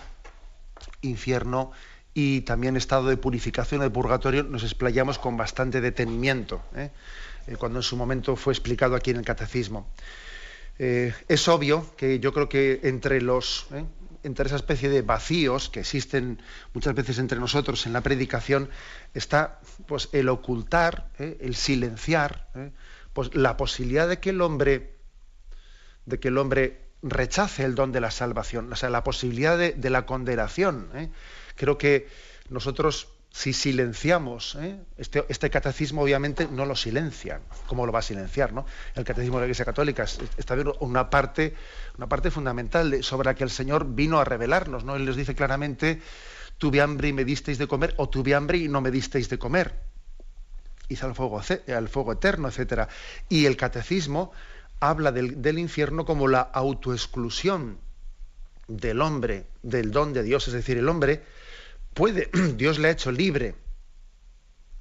infierno y también estado de purificación de purgatorio nos explayamos con bastante detenimiento, ¿eh? Eh, cuando en su momento fue explicado aquí en el catecismo. Eh, es obvio que yo creo que entre los entre esa especie de vacíos que existen muchas veces entre nosotros en la predicación está pues el ocultar, el silenciar, pues la posibilidad de que el hombre de que el hombre rechace el don de la salvación, o sea, la posibilidad de la condenación. Creo que nosotros, si silenciamos, ¿eh? este, este, catecismo obviamente no lo silencia. ¿Cómo lo va a silenciar? El catecismo de la Iglesia Católica está una parte, una parte fundamental sobre la que el Señor vino a revelarnos. ¿no? Él les dice claramente, tuve hambre y me disteis de comer, o tuve hambre y no me disteis de comer. Hice al fuego, al fuego eterno, etc. Y el catecismo habla del infierno como la autoexclusión del hombre, del don de Dios, es decir, el hombre puede, Dios le ha hecho libre,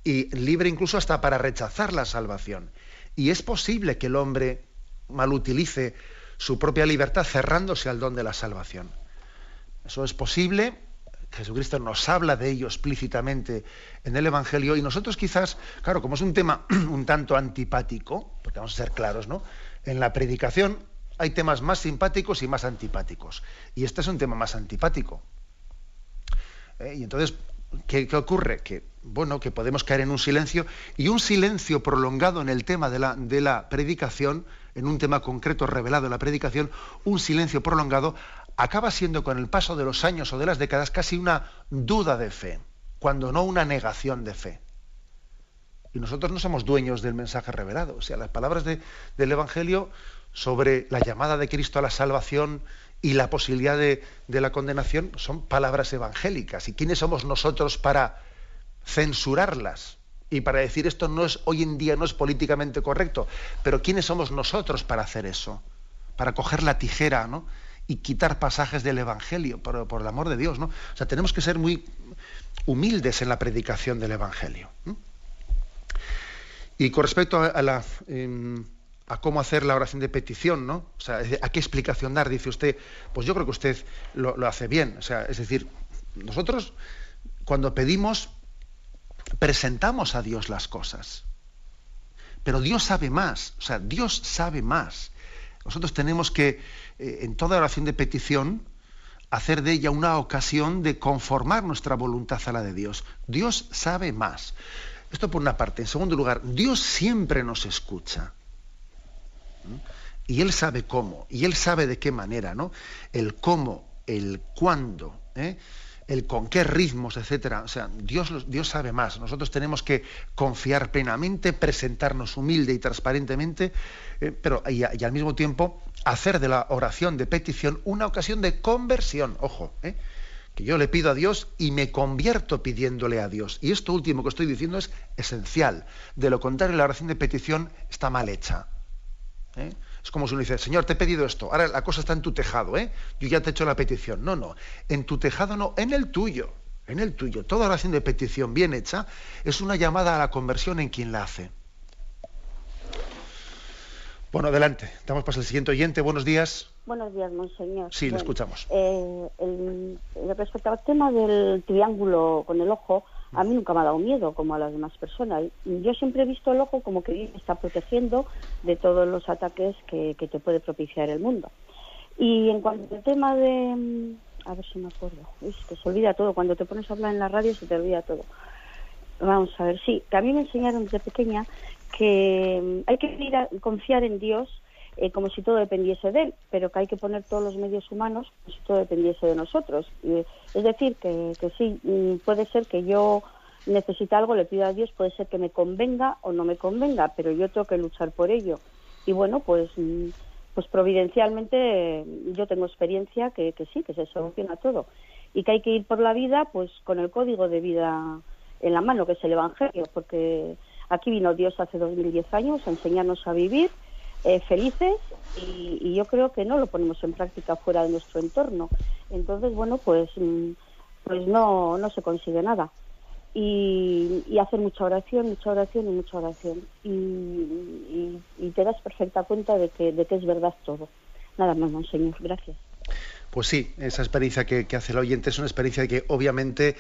y libre incluso hasta para rechazar la salvación. Y es posible que el hombre malutilice su propia libertad cerrándose al don de la salvación. Eso es posible, Jesucristo nos habla de ello explícitamente en el Evangelio y nosotros quizás, claro, como es un tema un tanto antipático, porque vamos a ser claros, ¿no? En la predicación hay temas más simpáticos y más antipáticos. Y este es un tema más antipático. ¿Eh? Y entonces, ¿qué, ocurre? Que, bueno, que podemos caer en un silencio y un silencio prolongado en el tema de la, de la predicación, en un tema concreto revelado en la predicación, un silencio prolongado acaba siendo con el paso de los años o de las décadas casi una duda de fe, cuando no una negación de fe. Y nosotros no somos dueños del mensaje revelado. O sea, las palabras del Evangelio sobre la llamada de Cristo a la salvación y la posibilidad de, la condenación son palabras evangélicas. ¿Y quiénes somos nosotros para censurarlas? Y para decir esto no es hoy en día no es políticamente correcto. Pero ¿quiénes somos nosotros para hacer eso? Para coger la tijera, ¿no? Y quitar pasajes del Evangelio, por, el amor de Dios, ¿no? O sea, tenemos que ser muy humildes en la predicación del Evangelio. Y con respecto a, la em, a cómo hacer la oración de petición, ¿no? O sea, a qué explicación dar, dice usted, pues yo creo que usted lo, hace bien. O sea, es decir, nosotros cuando pedimos, presentamos a Dios las cosas. Pero Dios sabe más, o sea, Dios sabe más. Nosotros tenemos que, eh, en toda oración de petición, hacer de ella una ocasión de conformar nuestra voluntad a la de Dios. Dios sabe más. Esto por una parte. En segundo lugar, Dios siempre nos escucha. Y él sabe cómo, y él sabe de qué manera, ¿no? El cómo, el cuándo, ¿eh? el con qué ritmos, etcétera. O sea, Dios, Dios sabe más. Nosotros tenemos que confiar plenamente, presentarnos humilde y transparentemente, eh, pero y, al mismo tiempo hacer de la oración de petición una ocasión de conversión. Ojo, ¿eh? que yo le pido a Dios y me convierto pidiéndole a Dios. Y esto último que estoy diciendo es esencial. De lo contrario, la oración de petición está mal hecha. ¿Eh? Es como si uno dice, Señor, te he pedido esto, ahora la cosa está en tu tejado, ¿eh? yo ya te he hecho la petición. No, no, en tu tejado no, en el tuyo, en el tuyo. Toda oración de petición bien hecha es una llamada a la conversión en quien la hace. Bueno, adelante. Damos paso al siguiente oyente. Buenos días. Buenos días, monseñor. Sí, le escuchamos. Eh, respecto al tema del triángulo con el ojo, a mí nunca me ha dado miedo, como a las demás personas. Yo siempre he visto el ojo como que está protegiendo de todos los ataques que, te puede propiciar el mundo. Y en cuanto al tema de... Mm, a ver si me acuerdo. Uy, que se olvida todo. Cuando te pones a hablar en la radio se te olvida todo. Vamos a ver, sí, que a mí me enseñaron desde pequeña que mm, hay que confiar en Dios eh, como si todo dependiese de Él, pero que hay que poner todos los medios humanos como si todo dependiese de nosotros. es decir, que, que sí, mm, puede ser que yo necesite algo, le pido a Dios, puede ser que me convenga o no me convenga, pero yo tengo que luchar por ello. Y bueno, pues, mm, pues providencialmente yo tengo experiencia que, que sí, que se soluciona todo. Y que hay que ir por la vida pues con el código de vida en la mano, que es el Evangelio, porque Aquí vino Dios hace 2010 años a enseñarnos a vivir eh, felices y, yo creo que no lo ponemos en práctica fuera de nuestro entorno. Entonces, bueno, pues, mm, pues no, no se consigue nada. Y, y hacer mucha oración, mucha oración y mucha oración. Y, te das perfecta cuenta de que, de que es verdad todo. Nada más, Monseñor. Gracias. Pues sí, esa experiencia que, hace el oyente es una experiencia que obviamente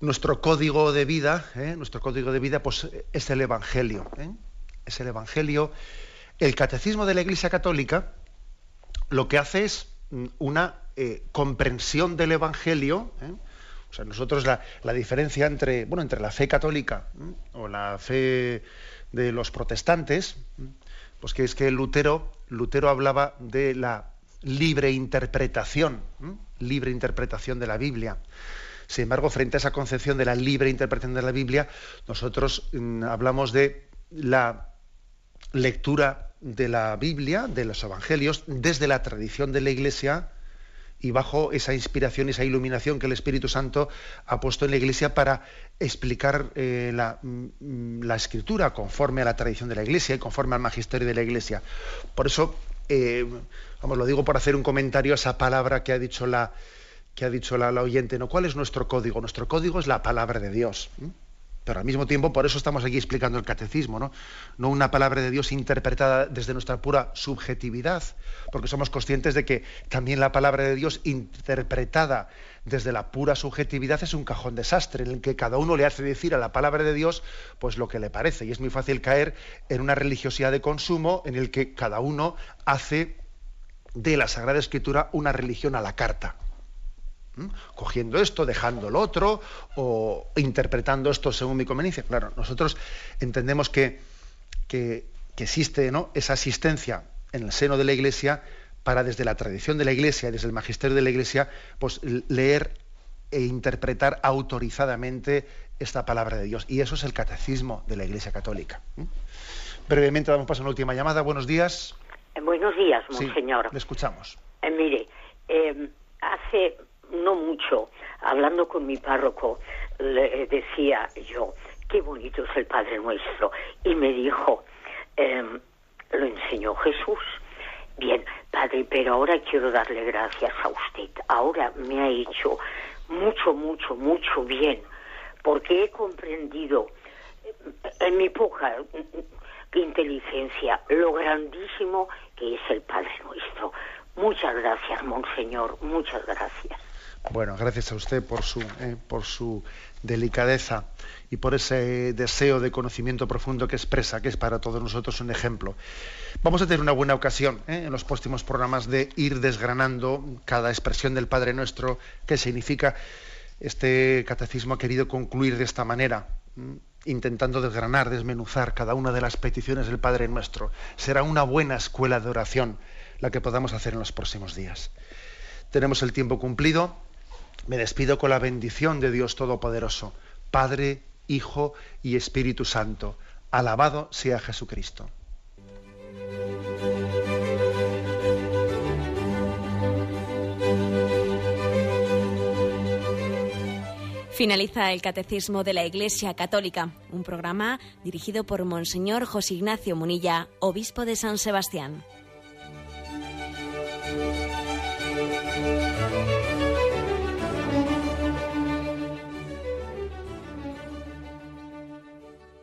nuestro código de vida, ¿eh? nuestro código de vida, pues es el Evangelio. ¿eh? Es el Evangelio. El catecismo de la Iglesia Católica lo que hace es mm, una eh, comprensión del Evangelio. O sea, nosotros la, diferencia entre, bueno, entre la fe católica o la fe de los protestantes, pues que es que Lutero, Lutero hablaba de la libre interpretación, libre interpretación de la Biblia. Sin embargo, frente a esa concepción de la libre interpretación de la Biblia, nosotros mm, hablamos de la lectura de la Biblia, de los Evangelios, desde la tradición de la Iglesia y bajo esa inspiración, esa iluminación que el Espíritu Santo ha puesto en la Iglesia para explicar eh, mm, la, Escritura conforme a la tradición de la Iglesia y conforme al magisterio de la Iglesia. Por eso, eh, vamos, lo digo por hacer un comentario a esa palabra que ha dicho la, que ha dicho la, oyente, ¿no? ¿Cuál es nuestro código? Nuestro código es la palabra de Dios. Pero al mismo tiempo, por eso estamos aquí explicando el catecismo, ¿no? Una palabra de Dios interpretada desde nuestra pura subjetividad, porque somos conscientes de que también la palabra de Dios interpretada desde la pura subjetividad es un cajón desastre, en el que cada uno le hace decir a la palabra de Dios pues lo que le parece. Y es muy fácil caer en una religiosidad de consumo en el que cada uno hace de la Sagrada Escritura una religión a la carta cogiendo esto, dejando lo otro, o interpretando esto según mi conveniencia. Claro, nosotros entendemos que, que, existe ¿no? esa asistencia en el seno de la Iglesia para desde la tradición de la Iglesia, desde el magisterio de la Iglesia, pues leer e interpretar autorizadamente esta palabra de Dios. Y eso es el catecismo de la Iglesia Católica. Brevemente damos paso a una última llamada. Buenos días. Buenos días, monseñor. le escuchamos. Eh, mire, eh, hace no mucho, hablando con mi párroco, le decía yo, qué bonito es el Padre Nuestro. Y me dijo, em, lo enseñó Jesús. Bien, Padre, pero ahora quiero darle gracias a usted. Ahora me ha hecho mucho, mucho, mucho bien, porque he comprendido en mi poca inteligencia lo grandísimo que es el Padre Nuestro. Muchas gracias, Monseñor, muchas gracias. Bueno, gracias a usted por su, eh, por su delicadeza y por ese deseo de conocimiento profundo que expresa, que es para todos nosotros un ejemplo. Vamos a tener una buena ocasión eh, en los próximos programas de ir desgranando cada expresión del Padre Nuestro, qué significa. Este catecismo ha querido concluir de esta manera, intentando desgranar, desmenuzar cada una de las peticiones del Padre Nuestro. Será una buena escuela de oración la que podamos hacer en los próximos días. Tenemos el tiempo cumplido. Me despido con la bendición de Dios Todopoderoso, Padre, Hijo y Espíritu Santo. Alabado sea Jesucristo. Finaliza el Catecismo de la Iglesia Católica, un programa dirigido por Monseñor José Ignacio Munilla, obispo de San Sebastián.